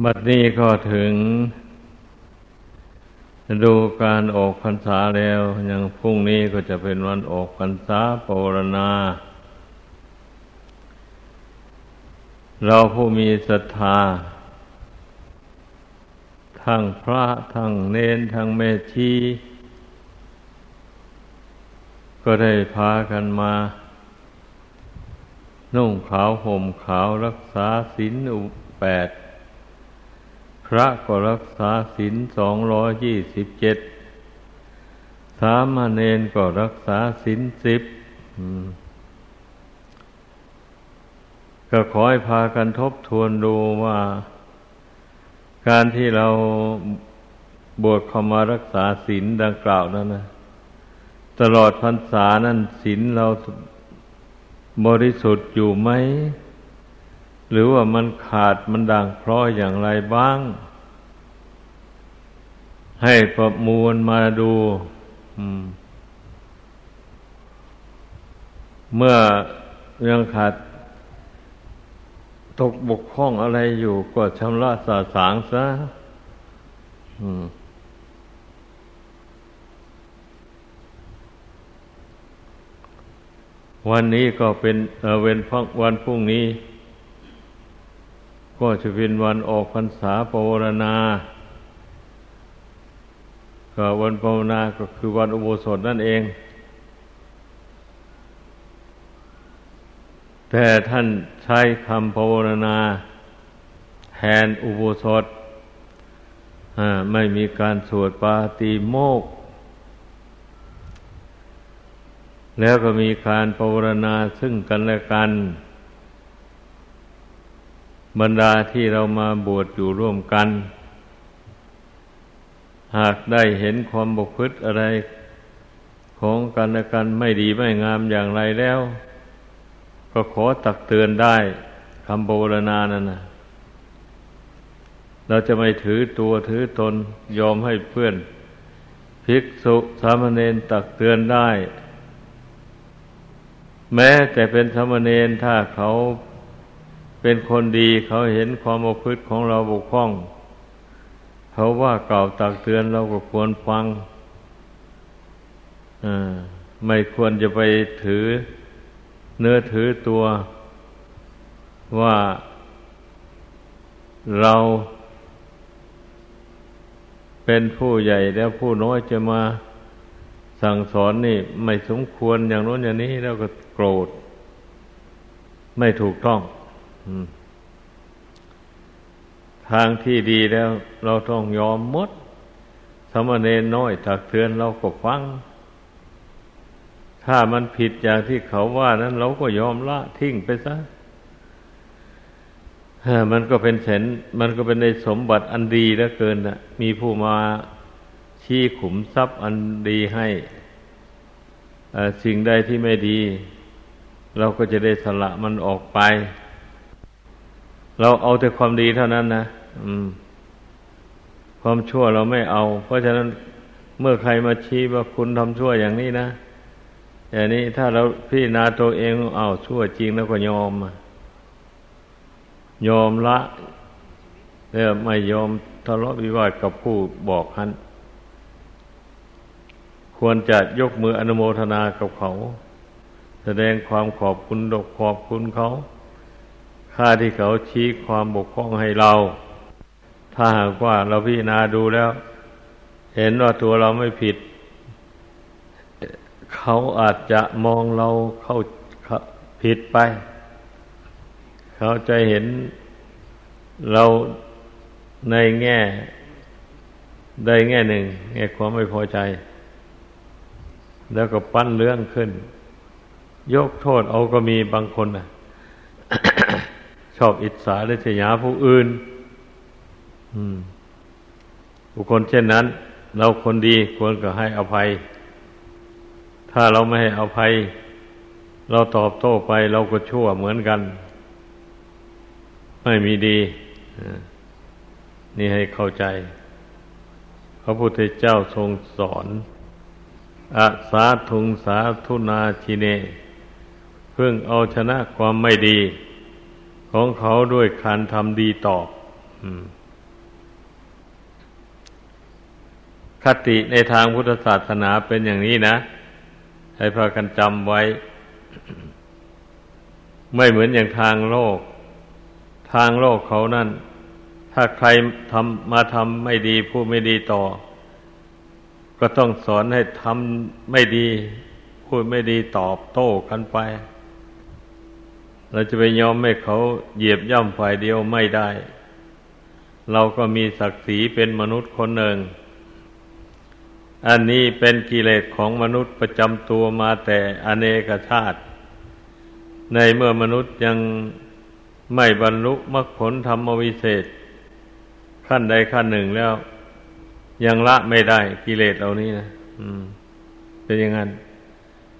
บัดนี้ก็ถึง ดูการออกพรรษาแล้วยังพรุ่งนี้ก็จะเป็นวันออกพรรษาปรณา เราผู้มีศรัทธา ทั้งพระทั้งเนนทั้งเมชีก็ได้พากันมา นุ่งขาวห่มขาวรักษาศีลอุแปด ระก็รักษาศีลสองร้อยยี่สิบเจ็ดสามเณรก็รักษาศีลสิบก็ขอให้พากันทบทวนดูว่า การที่เราบวชเข้ามารักษาศีลดังกล่าวนั้นนะตลอดพรรษานั้นศีลเราบริสุทธิ์อยู่ไหม หรือว่ามันขาดมันด่างพราะอย่างไรบ้าง ให้ประมวลมาดูเมื่อยังขาดตกบกพร่องอะไรอยู่ก็ชำระสาสางซะวันนี้ก็เป็นเว้นวันพรุ่งนี้ ก็จะเป็นวันออกพรรษาปวารณาก็วันภาวนาก็คือวันอุโบสถนั่นเอง แต่ท่านใช้คำภาวนาแทนอุโบสถไม่มีการสวดปาติโมก แล้วก็มีการภาวนาซึ่งกันและกัน บรรดาที่เรามาบวชอยู่ร่วมกัน หากได้เห็นความบกพร่องอะไรของกันและกันไม่ดีไม่งามอย่างไรแล้ว ก็ขอตักเตือนได้คำโบรณานั่นนะเราจะไม่ถือตัวถือตนยอมให้เพื่อนภิกษุสามเณรตักเตือนได้ แม้แต่เป็นสามเณรถ้าเขา เป็นคนดีเขาเห็นความอพฤติของเราบกพร่อง เขาว่าเก่าวตักเตือนเราก็ควรฟังไม่ควรจะไปถือเนื้อถือตัวว่าเราเป็นผู้ใหญ่แล้วผู้น้อยจะมาสั่งสอนนี่ ไม่สมควรอย่างโน้นอย่างนี้แล้วก็โกรธ ไม่ถูกต้อง ทางที่ดีแล้ว เราต้องยอมมดสมณเณรน้อยถักเตือนเราก็ฟัง ถ้ามันผิดอย่างที่เขาว่านั้นเราก็ยอมละทิ้งไปซะมันก็เป็นเสนมันก็เป็นในสมบัติอันดีเหลือเกินนะมีผู้มาชี้ขุมทรัพย์อันดีให้สิ่งใดที่ไม่ดี เราก็จะได้สละมันออกไป เราเอาแต่ความดีเท่านั้นนะอืมความชั่วเราไม่เอา เพราะฉะนั้นเมื่อใครมาชี้ว่าคุณทำชั่วอย่างนี้นะอย่างนี้ถ้าเราพี่นาตัวเองเอาชั่วจริงแล้วก็ยอมยอมละเนี่ยไม่ยอมทะเลาะวิวาทกับผู้บอกท่านควรจะยกมืออนุโมทนากับเขา แสดงความขอบคุณดกขอบคุณเขา ค่าที่เขาชี้ความบกพร่องให้เรา ถ้าหากว่าเราพิจารณาดูแล้ว เห็นว่าตัวเราไม่ผิด เขาอาจจะมองเราเข้าผิดไป เขาจะเห็นเราในแง่ได้แง่หนึ่ง แง่ความไม่พอใจ แล้วก็ปั้นเรื่องขึ้น ยกโทษเอาก็มีบางคนนะ ชอบอิจฉาและเสียาผู้อื่นบุคคลเช่นนั้น เราคนดีควรก็ให้อภัย ถ้าเราไม่ให้อภัย เราตอบโต้ไปเราก็ชั่วเหมือนกัน ไม่มีดี นี่ให้เข้าใจ พระพุทธเจ้าทรงสอนอาสาทุงสาธุนาชิเน เพื่งเอาชนะความไม่ดี ของเขาด้วยการทำดีตอบคติในทางพุทธศาสนาเป็นอย่างนี้นะ ให้พากันจำไว้ ไม่เหมือนอย่างทางโลก ทางโลกเขานั่น ถ้าใครทำมาทำไม่ดีพูดไม่ดีต่อ ก็ต้องสอนให้ทำไม่ดี พูดไม่ดีตอบโต้กันไป เราจะไปยอมให้เขาเหยียบย่ำฝ่ายเดียวไม่ได้ เราก็มีศักดิ์ศรีเป็นมนุษย์คนหนึ่ง อันนี้เป็นกิเลสของมนุษย์ประจำตัวมาแต่อเนกชาติ ในเมื่อมนุษย์ยังไม่บรรลุมรรคผลธรรมวิเศษ ขั้นใดขั้นหนึ่งแล้ว ยังละไม่ได้กิเลสเหล่านี้นะเป็นอย่างนั้น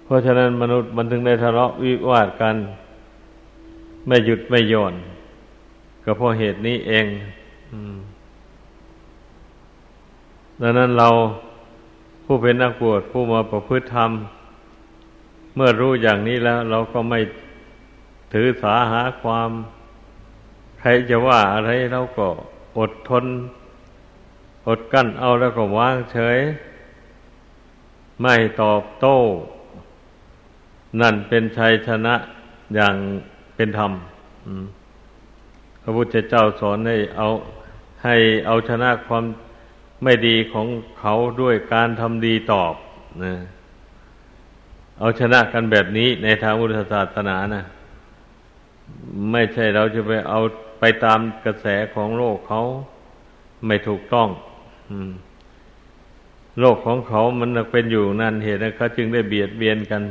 เพราะฉะนั้นมนุษย์มันถึงได้ทะเลาะวิวาทกัน ไม่หยุดไม่หย่อน ก็เพราะเหตุนี้เองอดังนั้นเราผู้เป็นนักบวชผู้มาประพฤติธรรม เมื่อรู้อย่างนี้แล้ว เราก็ไม่ถือสาหาความใครจะว่าอะไรเราก็อดทน อดกั้นเอาแล้วก็วางเฉย ไม่ตอบโต้ นั่นเป็นชัยชนะอย่าง เป็นธรรมพระพุทธเจ้าสอนให้เอาให้เอาชนะความไม่ดีของเขาด้วยการทำดีตอบนะเอาชนะกันแบบนี้ในทางพุทธศาสนานะไม่ใช่เราจะไปเอาไปตามกระแสของโลกเขาไม่ถูกต้องโลกของเขามันเป็นอยู่นั่นเหตุนะเขาจึงได้เบียดเบียนกัน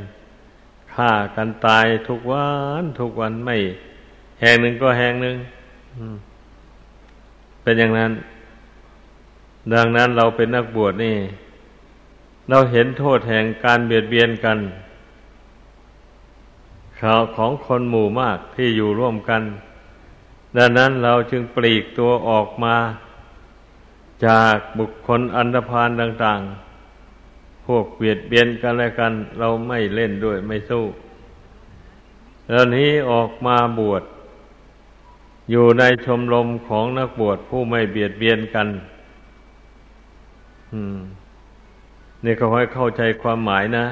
ฆ่ากันตายทุกวันทุกวันไม่ แห่งหนึ่งก็แห่งหนึ่งเป็นอย่างนั้น ดังนั้นเราเป็นนักบวชนี่ เราเห็นโทษแห่งการเบียดเบียนกันข่าวของคนหมู่มากที่อยู่ร่วมกัน ดังนั้นเราจึงปลีกตัวออกมา จากบุคคลอันธพาลต่าง ๆ พวกเบียดเบียนกันและกัน เราไม่เล่นด้วยไม่สู้แล้วนี้ออกมาบวช อยู่ในชมรมของนักบวชผู้ไม่เบียดเบียนกันนี่ก็ให้เข้าใจความหมายนะ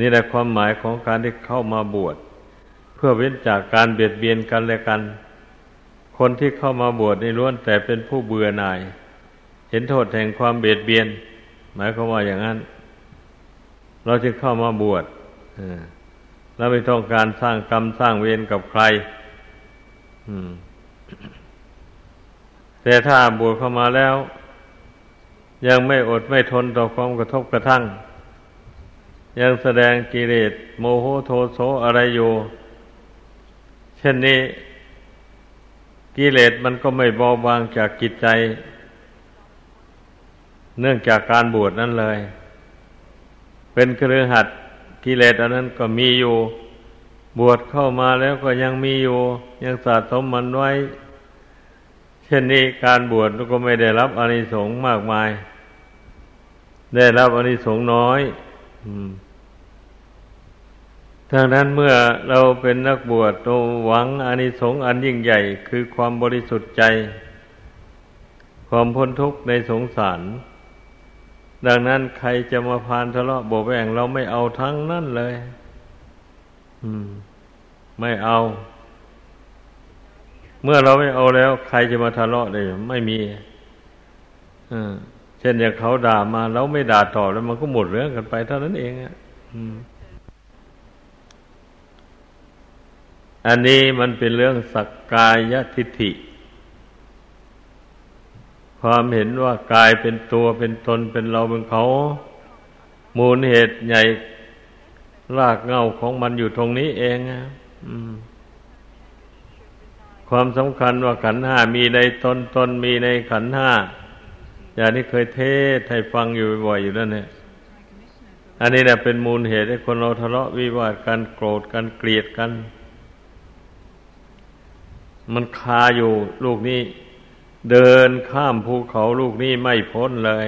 นี่แหละความหมายของการที่เข้ามาบวช เพื่อเว้นจากการเบียดเบียนกันและกัน คนที่เข้ามาบวชในล้วนแต่เป็นผู้เบื่อหน่าย เห็นโทษแห่งความเบียดเบียน หมายความว่าอย่างนั้น เราจึงเข้ามาบวชเราไม่ต้องการสร้างกรรมสร้างเวรกับใครแต่ถ้าบวชเข้ามาแล้ว ยังไม่อดไม่ทนต่อความกระทบกระทั่ง ยังแสดงกิเลสโมโหโทโสอะไรอยู่ เช่นนี้ กิเลสมันก็ไม่เบาบางจากจิตใจ เนื่องจากการบวชนั่นเลย เป็นเครือหัดกิเลสอันนั้นก็มีอยู่ บวชเข้ามาแล้วก็ยังมีอยู่ ยังสะสมมันไว้ เช่นนี้การบวชก็ไม่ได้รับอานิสงส์มากมาย ได้รับอานิสงส์น้อยดังนั้นเมื่อเราเป็นนักบวชเราหวังอานิสงส์อันยิ่งใหญ่คือความบริสุทธิ์ใจ ความพ้นทุกข์ในสงสาร ดังนั้นใครจะมาพานทะเลาะโบแวงเราไม่เอาทั้งนั่นเลย อืม ไม่เอา เมื่อเราไม่เอาแล้ว ใครจะมาทะเลาะได้ไม่มีอเช่นอย่างเขาด่ามาแล้วไม่ด่าตอบแล้วมันก็หมดเรื่องกันไปเท่านั้นเองอะอันนี้มันเป็นเรื่องสักกายทิฏฐิ ความเห็นว่ากายเป็นตัวเป็นตนเป็นเราเป็นเขา มูลเหตุใหญ่รากเงาของมันอยู่ตรงนี้เองความสำคัญว่าขันห้ามีในตนตนมีในขันห้าอย่างนี้เคยเทศให้ฟังอยู่บ่อยอยู่นั่นเนี่ย อันนี้แหละเป็นมูลเหตุให้คนเราทะเลาะวิวาทกันโกรธกันเกลียดกัน มันคาอยู่ลูกนี้ เดินข้ามภูเขาลูกนี้ไม่พ้นเลย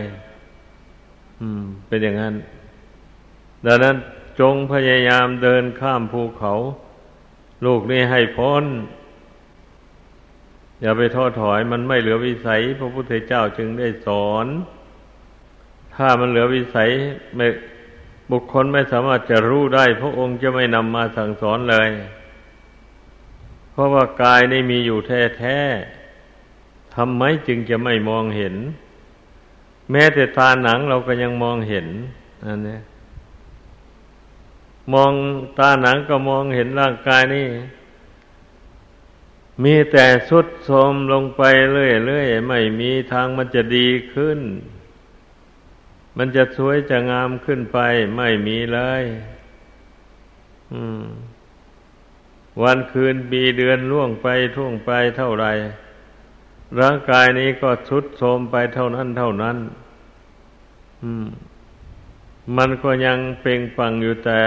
อืม เป็นอย่างนั้น ดังนั้นจงพยายามเดินข้ามภูเขา ลูกนี้ให้พ้น อย่าไปท้อถอยมันไม่เหลือวิสัย พระพุทธเจ้าจึงได้สอน ถ้ามันเหลือวิสัยไม่บุคคลไม่สามารถจะรู้ได้ พระองค์จะไม่นำมาสั่งสอนเลย เพราะว่ากายนี่มีอยู่แท้ๆ ทำไมจึงจะไม่มองเห็น แม้แต่ตาหนังเราก็ยังมองเห็นอันนี้มองตาหนังก็มองเห็นร่างกายนี่ มีแต่สุดโทมลงไปเรื่อยๆไม่มีทางมันจะดีขึ้น มันจะสวยจะงามขึ้นไป ไม่มีเลยวันคืนปีเดือนล่วงไปท่วงไปเท่าไหร่ ร่างกายนี้ก็สุดโทมไปเท่านั้นเท่านั้นมันก็ยังเปล่งปังอยู่แต่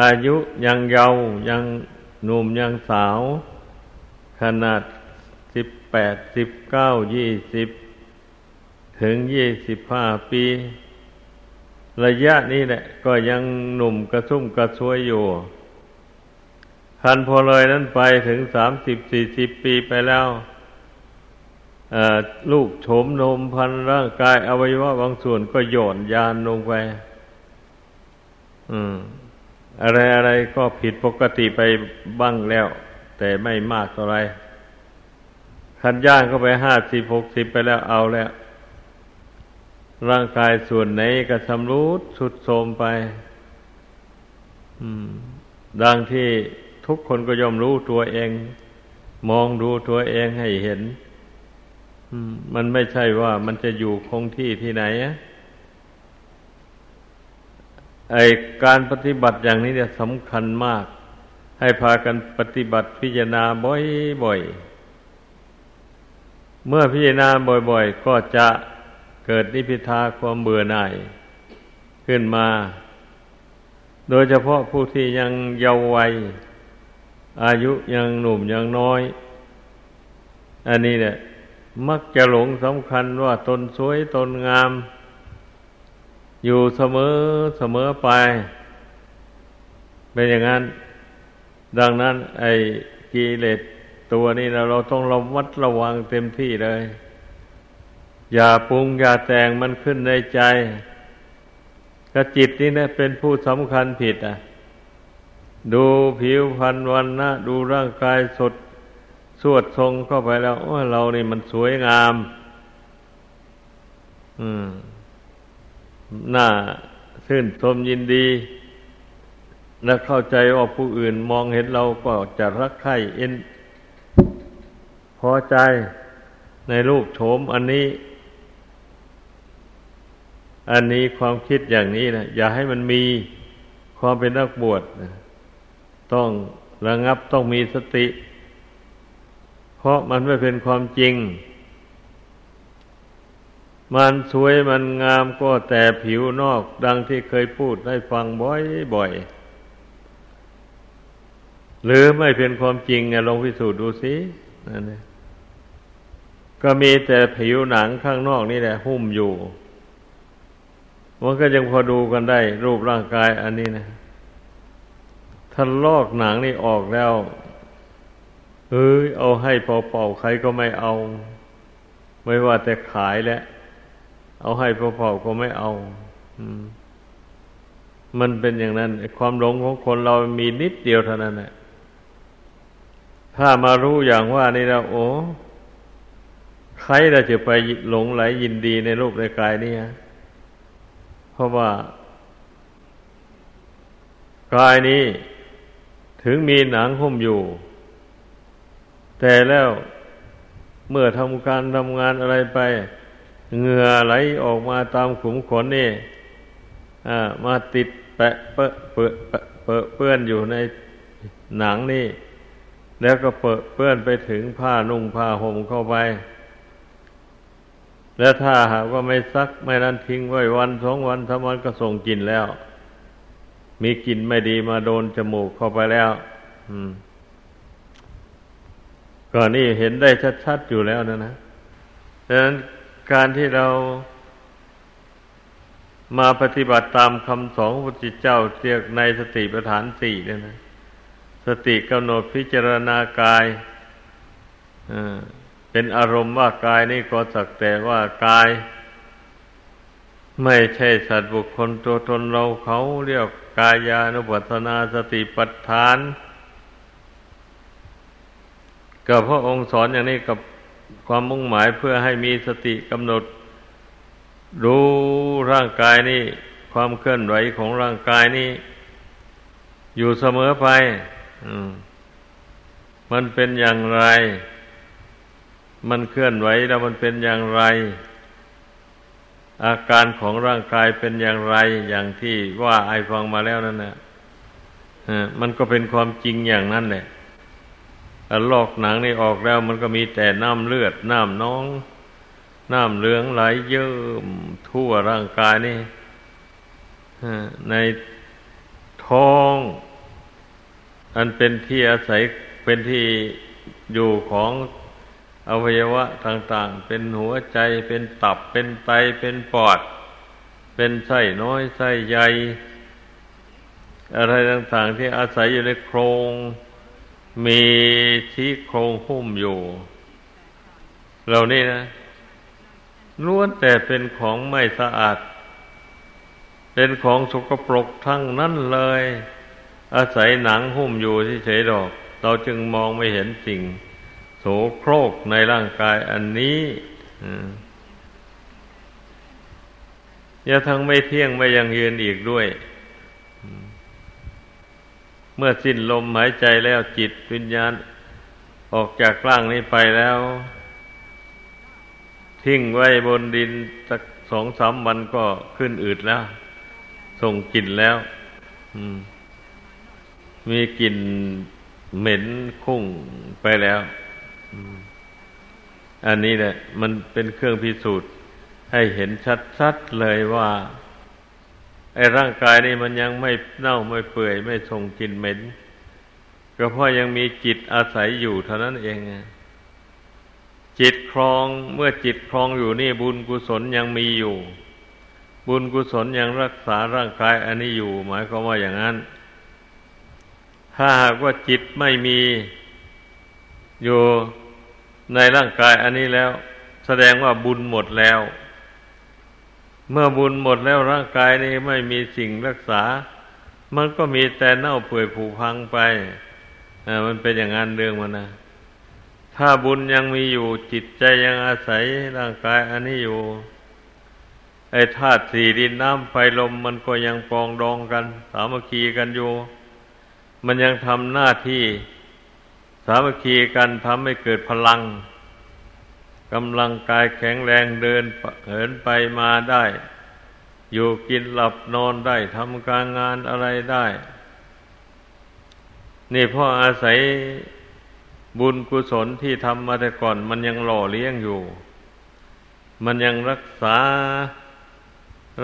อายุยังเยาว์ยังหนุ่มยังสาว ขนาดสิบแปดสิบเก้ายี่สิบถึงยี่สิบห้าปี ระยะนี้แหละ ก็ยังหนุ่มกระชุ่มกระชวยอยู่คันพอเลยนั้นไปถึงสามสิบสี่สิบปีไปแล้ว ลูกโฉมนมพันร่างกายอวัยวะบางส่วนก็โยนยานลงไปอะไรอะไรก็ผิดปกติไปบ้างแล้ว แต่ไม่มากเท่าไรคันย่างเข้าไปห้าสิบหกสิบไปแล้วเอาแล้ว ร่างกายส่วนไหนก็ชำรุดสุดโทมไปดังที่ทุกคนก็ยอมรู้ตัวเอง มองดูตัวเองให้เห็น มันไม่ใช่ว่ามันจะอยู่คงที่ที่ไหนไอการปฏิบัติอย่างนี้เนี่ยสำคัญมาก ให้พากันปฏิบัติพิจารณาบ่อยๆ เมื่อพิจารณาบ่อยๆ ก็จะเกิดนิพิทาความเบื่อหน่าย ขึ้นมา โดยเฉพาะผู้ที่ยังเยาว์วัย อายุยังหนุ่มยังน้อย อันนี้เนี่ย มักจะหลงสำคัญว่าตนสวยตนงาม อยู่เสมอเสมอไป เป็นอย่างนั้น ดังนั้นไอ้กิเลสตัวนี้เราเราต้องระมัดระวังเต็มที่เลย อย่าปรุงอย่าแต่งมันขึ้นในใจกระจิตนี่นะเป็นผู้สำคัญผิดอะ ดูผิวพรรณวันนะดูร่างกายสด สวดทรงเข้าไปแล้วโอ้เรานี่มันสวยงาม อืมน่าชื่นชมยินดี และเข้าใจว่าผู้อื่นมองเห็นเราก็จะรักใคร่เอ็นพอใจในรูปโฉมอันนี้ อันนี้ความคิดอย่างนี้นะอย่าให้มันมีความเป็นนักบวชนะต้องระงับต้องมีสติ เพราะมันไม่เป็นความจริง มันสวยมันงามก็แต่ผิวนอกดังที่เคยพูดให้ฟังบ่อยๆ หรือไม่เป็นความจริงไงลองพิสูจน์ดูสินั่นเองก็มีแต่ผิวหนังข้างนอกนี่แหละหุ้มอยู่ มันก็ยังพอดูกันได้ รูปร่างกายอันนี้นะถ้าลอกหนังนี่ออกแล้ว เอ้ยเอาให้เป่าๆใครก็ไม่เอา ไม่ว่าแต่ขายแล้วเอาให้เป่าๆก็ไม่เอาอืมมันเป็นอย่างนั้นความหลงของคนเรามีนิดเดียวเท่านั้นแหละถ้ามารู้อย่างว่านี่แล้วโอ้ใครเราจะไปหลงไหลยินดีในรูปในกายนี่ฮะเพราะว่ากายนี้ถึงมีหนังหุ้มอยู่ แต่แล้วเมื่อทำการทำงานอะไรไปเหงื่อไหลออกมาตามขุมขนนี่มาติดแปะเปื้อเปื้อนอยู่ในหนังนี่ แล้วก็เปื้อนไปถึงผ้านุ่งผ้าห่มเข้าไป แล้วถ้าหากว่าไม่ซักไม่นันทิ้งไว้วันสองวันสามวันก็ส่งกลิ่นแล้ว มีกลิ่นไม่ดีมาโดนจมูกเข้าไปแล้ว อืม ก็นี่เห็นได้ชัดๆอยู่แล้วนะนะดังนั้นการที่เรามาปฏิบัติตามคำสอนพระพุทธเจ้าเรียกในสติปัฏฐานสี่เนี่ยนะ สติกำหนดพิจารณากายเป็นอารมณ์ว่ากายนี่ก็สักแต่ว่ากาย ไม่ใช่สัตว์บุคคลตัวตนเราเขาเรียกกายานุปัสนาสติปัฏฐาน ก็พระองค์สอนอย่างนี้กับความมุ่งหมายเพื่อให้มีสติกำหนด รู้ร่างกายนี่ความเคลื่อนไหวของร่างกายนี่อยู่เสมอไปมันเป็นอย่างไร มันเคลื่อนไหวแล้วมันเป็นอย่างไร อาการของร่างกายเป็นอย่างไร อย่างที่ว่าไอฟังมาแล้วนั่นนะมันก็เป็นความจริงอย่างนั้นแหละ ลอกหนังนี่ออกแล้วมันก็มีแต่น้ำเลือด น้ำน้อง น้ำเหลืองไหลเยิ้มทั่วร่างกายนี่ในท้อง อันเป็นที่อาศัยเป็นที่อยู่ของอวัยวะต่างๆ เป็นหัวใจเป็นตับเป็นไตเป็นปอด เป็นไส้น้อยไส้ใหญ่ อะไรต่างๆ ที่อาศัยอยู่ในโครง มีที่โครงหุ้มอยู่ เหล่านี้นะล้วนแต่เป็นของไม่สะอาด เป็นของสกปรกทั้งนั้นเลย อาศัยหนังหุ้มอยู่ที่เฉยดอก เราจึงมองไม่เห็นสิ่ง โสโครกในร่างกายอันนี้อย่าทั้งไม่เที่ยงไม่ยังยืนอีกด้วย เมื่อสิ้นลมหายใจแล้วจิตวิญญาณ ออกจากร่างนี้ไปแล้ว ทิ้งไว้บนดินสักสองสามวันก็ขึ้นอืดแล้ว ส่งกลิ่นแล้วมีกลิ่นเหม็นคุ้งไปแล้วอันนี้แหละมันเป็นเครื่องพิสูจน์ให้เห็นชัดๆเลยว่า ไอ้ร่างกายนี่มันยังไม่เน่าไม่เปื่อย ไม่ส่งกลิ่นเหม็น ก็เพราะยังมีจิตอาศัยอยู่เท่านั้นเอง จิตครองเมื่อจิตครองอยู่นี่บุญกุศลยังมีอยู่ บุญกุศลยังรักษาร่างกายอันนี้อยู่ หมายความว่าอย่างนั้น ถ้าหากว่าจิตไม่มีอยู่ในร่างกายอันนี้แล้ว แสดงว่าบุญหมดแล้ว เมื่อบุญหมดแล้วร่างกายนี้ไม่มีสิ่งรักษา มันก็มีแต่เน่าเปื่อยผุพังไปมันเป็นอย่างนั้นเรื่องมันนะถ้าบุญยังมีอยู่จิตใจยังอาศัยร่างกายอันนี้อยู่ ไอ้ธาตุสี่ดินน้ำไฟลมมันก็ยังปองดองกัน สามัคคีกันอยู่ มันยังทำหน้าที่ สามัคคีกันทำให้เกิดพลัง กำลังกายแข็งแรงเดินเหินไปมาได้ อยู่กินหลับนอนได้ทำการงานอะไรได้ นี่พราะอาศัยบุญกุศลที่ทำมาแต่ก่อน มันยังหล่อเลี้ยงอยู่ มันยังรักษา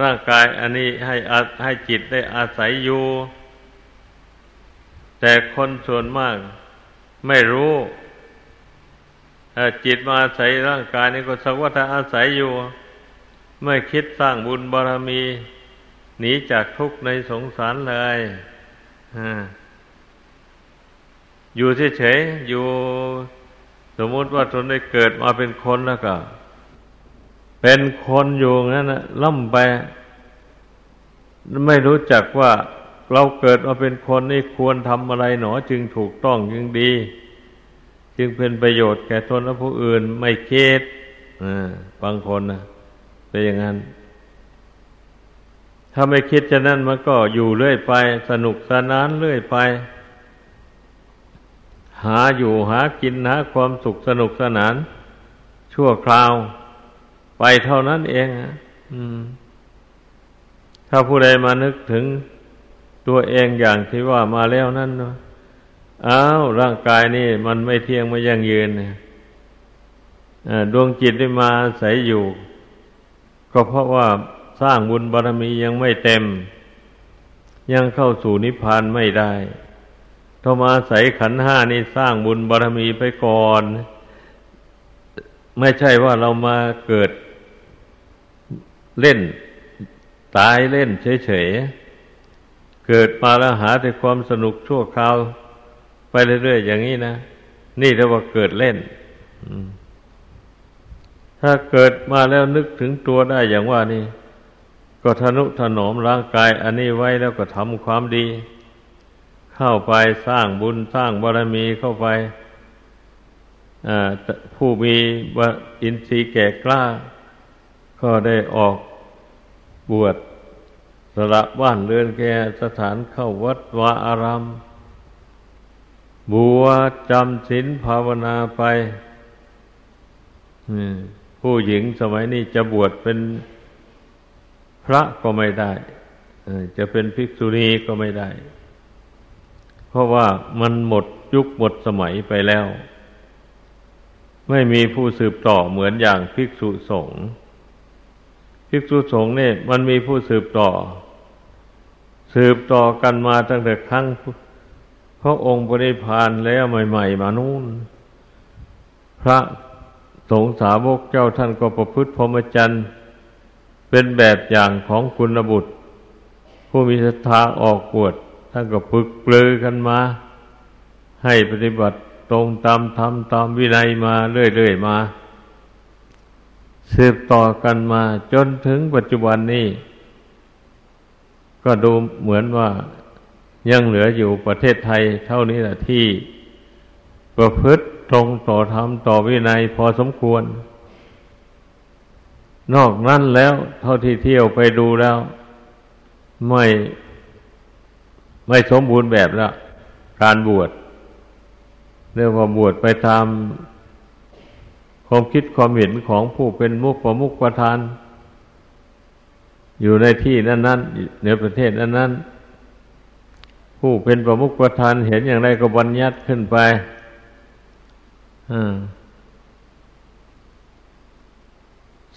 ร่างกายอันนี้ให้ให้จิตได้อาศัยอยู่ แต่คนส่วนมากไม่รู้ จิตมาอาศัยร่างกายนี่ก็สักว่าถ้าอาศัยอยู่ ไม่คิดสร้างบุญบารรมี หนีจากทุกข์ในสงสารเลยอยู่เฉยๆอยู่ สมมติว่าตนได้เกิดมาเป็นคนแล้วก็ เป็นคนอยู่งั้นนะล่ำไป ไม่รู้จักว่าเราเกิดมาเป็นคนนี่ควรทำอะไรหนอจึงถูกต้องจึงดี จึงเป็นประโยชน์แก่ตนและผู้อื่นไม่คิดบางคนนะเป็นอย่างนั้น ถ้าไม่คิดจะนั่นมันก็อยู่เรื่อยไป สนุกสนานเรื่อยไป หาอยู่หากินหาความสุขสนุกสนาน ชั่วคราว ไปเท่านั้นเองถ้าผู้ใดมานึกถึงตัวเองอย่างที่ว่ามาแล้วนั่นเนาะ อ้าวร่างกายนี่มันไม่เที่ยงไม่ยั่งยืนดวงจิตได้มาใส่อยู่ ก็เพราะว่าสร้างบุญบารรมียังไม่เต็ม ยังเข้าสู่นิพพานไม่ได้ต้องมาใสขันห้านี่สร้างบุญบารรมีไปก่อน ไม่ใช่ว่าเรามาเกิดเล่น ตายเล่นเฉยๆเกิดมาแล้วหาแต่ความสนุกชั่วคราว ไปเรื่อยๆอย่างนี้นะ นี่เรียกว่าเกิดเล่นถ้าเกิดมาแล้วนึกถึงตัวได้อย่างว่านี่ ก็ทนุถนอมร่างกาย อันนี้ไว้แล้วก็ทำความดี เข้าไปสร้างบุญสร้างบารมีเข้าไปผู้มีอินทรีย์แก่กล้า ก็ได้ออกบวชสละบ้านเรือนแก่สถานเข้าวัดวาอาราม บวชจำศีลภาวนาไปผู้หญิงสมัยนี้จะบวชเป็นพระก็ไม่ได้จะเป็นภิกษุณีก็ไม่ได้ เพราะว่ามันหมดยุคหมดสมัยไปแล้ว ไม่มีผู้สืบต่อเหมือนอย่างภิกษุสงฆ์ภิกษุสงฆ์เนี่ยมันมีผู้สืบต่อ สืบต่อกันมาตั้งแต่ครั้ง พระองค์บริพานแล้วใหม่ๆ มานู่น พระสงฆ์สาวกเจ้าท่านก็ประพฤติพรหมจรรย์เป็นแบบอย่างของคุณบุตร ผู้มีศรัทธาออกบวชท่านก็ฝึกปลือกันมา ให้ปฏิบัติตรงตามธรรมตามวินัยมาเรื่อยๆมาสืบต่อกันมาจนถึงปัจจุบันนี้ ก็ดูเหมือนว่า ยังเหลืออยู่ประเทศไทยเท่านี้แหละที่ประพฤติตรงต่อธรรมต่อวินัยพอสมควร นอกนั้นแล้วเท่าที่เที่ยวไปดูแล้ว ไม่ไม่สมบูรณ์แบบละการบวชเรียกว่าบวชไปตามความคิดความเห็นของผู้เป็นมุขประมุขประทาน อยู่ในที่นั้นๆในประเทศนั้นๆ ผู้เป็นประมุขประทานเห็นอย่างไรก็บัญญัติขึ้นไป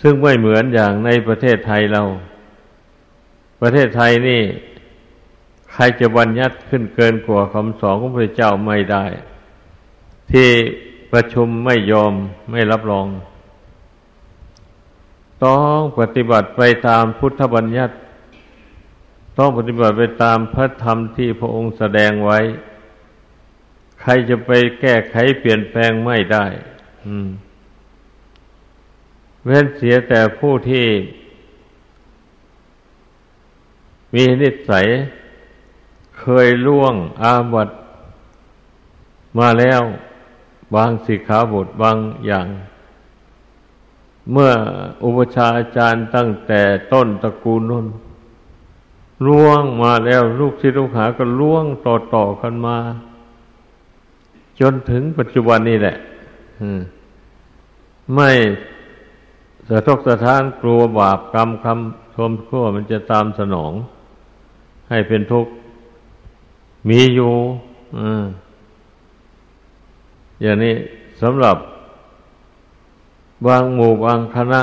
ซึ่งไม่เหมือนอย่างในประเทศไทยเรา ประเทศไทยนี่ ใครจะบัญญัติขึ้นเกินกว่าคำสอนของพระเจ้าไม่ได้ ที่ประชุมไม่ยอมไม่รับรอง ต้องปฏิบัติไปตามพุทธบัญญัติ ต้องปฏิบัติไปตามพระธรรมที่พระองค์แสดงไว้ ใครจะไปแก้ไขเปลี่ยนแปลงไม่ได้เว้นเสียแต่ผู้ที่ มีนิสัย เคยล่วงอาบัตมาแล้วบางสิกขาบทบางอย่าง เมื่ออุปชาอาจารย์ตั้งแต่ต้นตระกูลนน ล่วงมาแล้ว ลูกศิษย์ลูกหาก็ล่วงต่อต่อกันมา จนถึงปัจจุบันนี้แหละไม่สะทกสะท้านกลัวบาปกรรมคำชมขั้วมันจะตามสนอง ให้เป็นทุกข์มีอยู่อย่างนี้สำหรับบางหมู่บางคณะ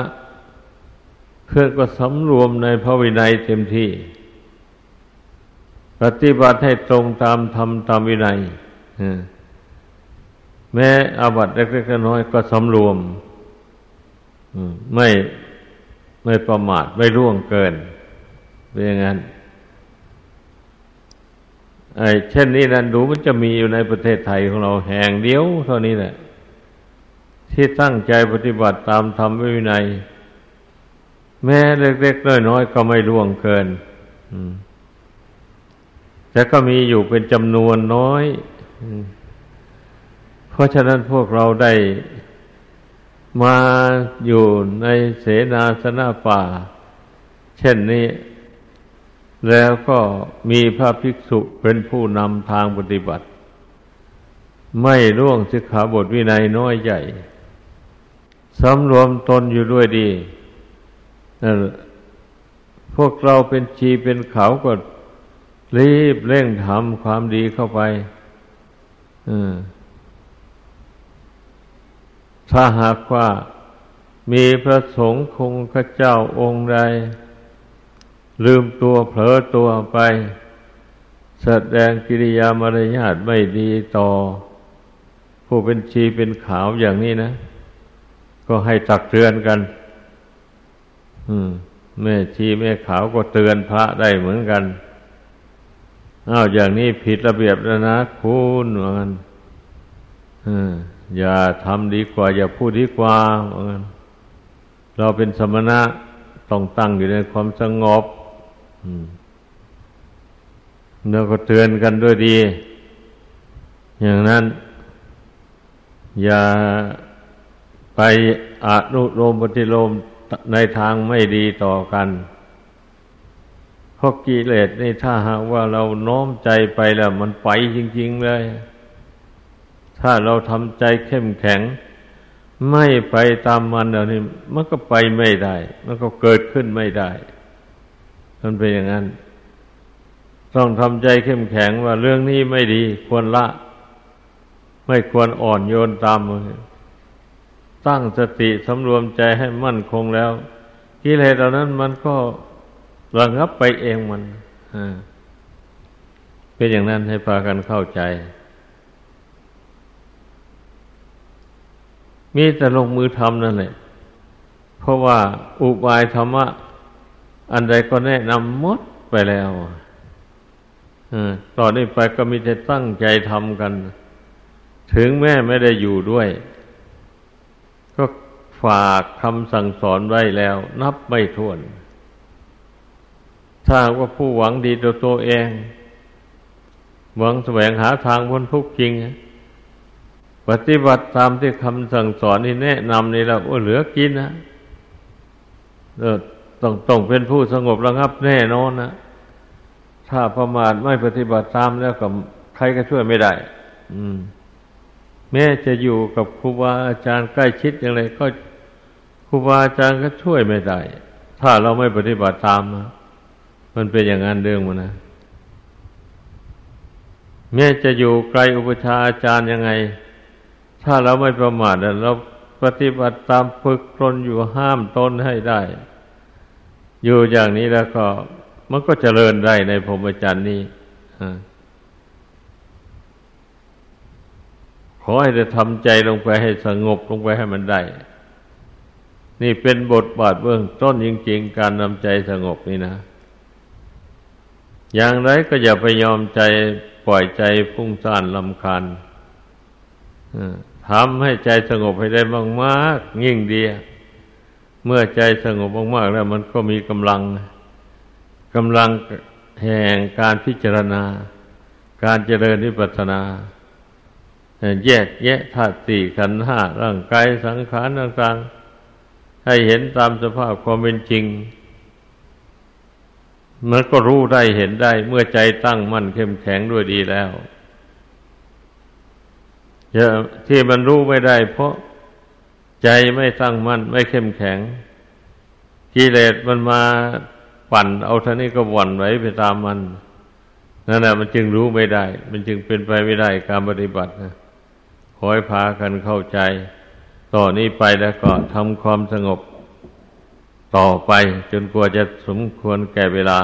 เพื่อก็สำรวมในพระวินัยเต็มที่ ปฏิบัติให้ตรงตามธรรมตามวินัยแม้อาบัติเล็กๆน้อยก็สำรวมไม่ไม่ประมาทไม่ร่วงเกินเป็นอย่างนั้นไอ้เช่นนี้นั้นดูมันจะมีอยู่ในประเทศไทยของเราแห่งเดียวเท่านี้แหละ ที่ตั้งใจปฏิบัติตามธรรมวินัย แม้เล็กๆน้อยๆก็ไม่ร่วงเกิน แต่ก็มีอยู่เป็นจำนวนน้อย เพราะฉะนั้นพวกเราได้มาอยู่ในเสนาสนะป่า เช่นนี้ แล้วก็มีพระภิกษุเป็นผู้นำทางปฏิบัติ ไม่ร่วงสิกขาบทวินัยน้อยใหญ่สำรวมตนอยู่ด้วยดี พวกเราเป็นชีเป็นเขาก็ รีบเร่งทำความดีเข้าไปถ้าหากว่ามีพระสงฆ์คงข้าเจ้าองค์ใด ลืมตัวเผลอตัวไป แสดงกิริยามารยาทไม่ดีต่อ ผู้เป็นชีเป็นขาวอย่างนี้นะ ก็ให้ตักเตือนกันแม่ชีแม่ขาวก็เตือนพระได้เหมือนกัน อ้าวอย่างนี้ผิดระเบียบแล้วนะคุณเหมือนกันอย่าทำดีกว่า อย่าพูดดีกว่าเราเป็นสมณะต้องตั้งอยู่ในความสงบแล้วก็เตือนกันด้วยดี อย่างนั้น อย่าไปอนุโลมปฏิโลมในทางไม่ดีต่อกัน เพราะกิเลสนี่ถ้าหากว่าเราน้อมใจไปแล้วมันไปจริง ๆ เลย ถ้าเราทำใจเข้มแข็ง ไม่ไปตามมันเดี๋ยวนี้มันก็ไปไม่ได้ มันก็เกิดขึ้นไม่ได้ มันเป็นอย่างนั้น ต้องทำใจเข้มแข็งว่าเรื่องนี้ไม่ดี ควรละ ไม่ควรอ่อนโยนตามมือตั้งสติสำรวมใจให้มั่นคงแล้ว กิเลสเหล่านั้นมันก็ ระงับไปเองมันเป็นอย่างนั้นให้พากันเข้าใจ มีแต่ลงมือทำนั่นแหละ เพราะว่าอุบายธรรมะ อันใดก็แนะนำหมดไปแล้วต่อนนี้ไปก็มีแต่ตั้งใจทำกัน ถึงแม่ไม่ได้อยู่ด้วย ก็ฝากคำสั่งสอนไว้แล้ว นับไม่ถ้วน ถ้าว่าผู้หวังดีต่อตัวเอง หวังแสวงหาทางพ้นทุกข์จริง ปฏิบัติตามที่คำสั่งสอนนี่แนะนำนี่แล้วโอ้เหลือกินนะต้องต้องเป็นผู้สงบระงับแน่นอนนะถ้าประมาทไม่ปฏิบัติตามแล้วก็ใครก็ช่วยไม่ได้ อืม แม้จะอยู่กับครูบาอาจารย์ใกล้ชิดอย่างไรก็ครูบาอาจารย์ก็ช่วยไม่ได้ ถ้าเราไม่ปฏิบัติตามนะ มันเป็นอย่างนั้นเรื่องมันนะแม้จะอยู่ไกลอุปชาอาจารย์ยังไง ถ้าเราไม่ประมาทเราปฏิบัติตามฝึกตนอยู่ห้ามตนให้ได้ อยู่อย่างนี้แล้วก็ มันก็เจริญได้ในพรหมจรรย์นี้ขอให้จะทำใจลงไปให้สงบลงไปให้มันได้ นี่เป็นบทบาทเบื้องต้นจริงๆ การนำใจสงบนี่นะ อย่างไรก็อย่าไปยอมใจปล่อยใจฟุ้งซ่านลำคาญทำให้ใจสงบให้ได้มากๆยิ่งดี เมื่อใจสงบมากๆแล้วมันก็มีกำลังกำลังแห่งการพิจารณา การเจริญนิพพานาแยกแยะธาตุสี่ขันธ์ห้าร่างกายสังขารต่างๆให้เห็นตามสภาพความเป็นจริง มันก็รู้ได้เห็นได้ เมื่อใจตั้งมั่นเข้มแข็งด้วยดีแล้วที่มันรู้ไม่ได้ เพราะใจไม่ตั้งมั่น ไม่เข้มแข็งกิเลสมันมาปั่น เอาท่านี้ก็หวั่นไหวไปตามมันนั่นแหละมันจึงรู้ไม่ได้ มันจึงเป็นไปไม่ได้การปฏิบัตินะขอให้พากันเข้าใจ ต่อนนี้ไปแล้วก็ทำความสงบ ต่อไปจนกว่าจะสมควรแก่เวลา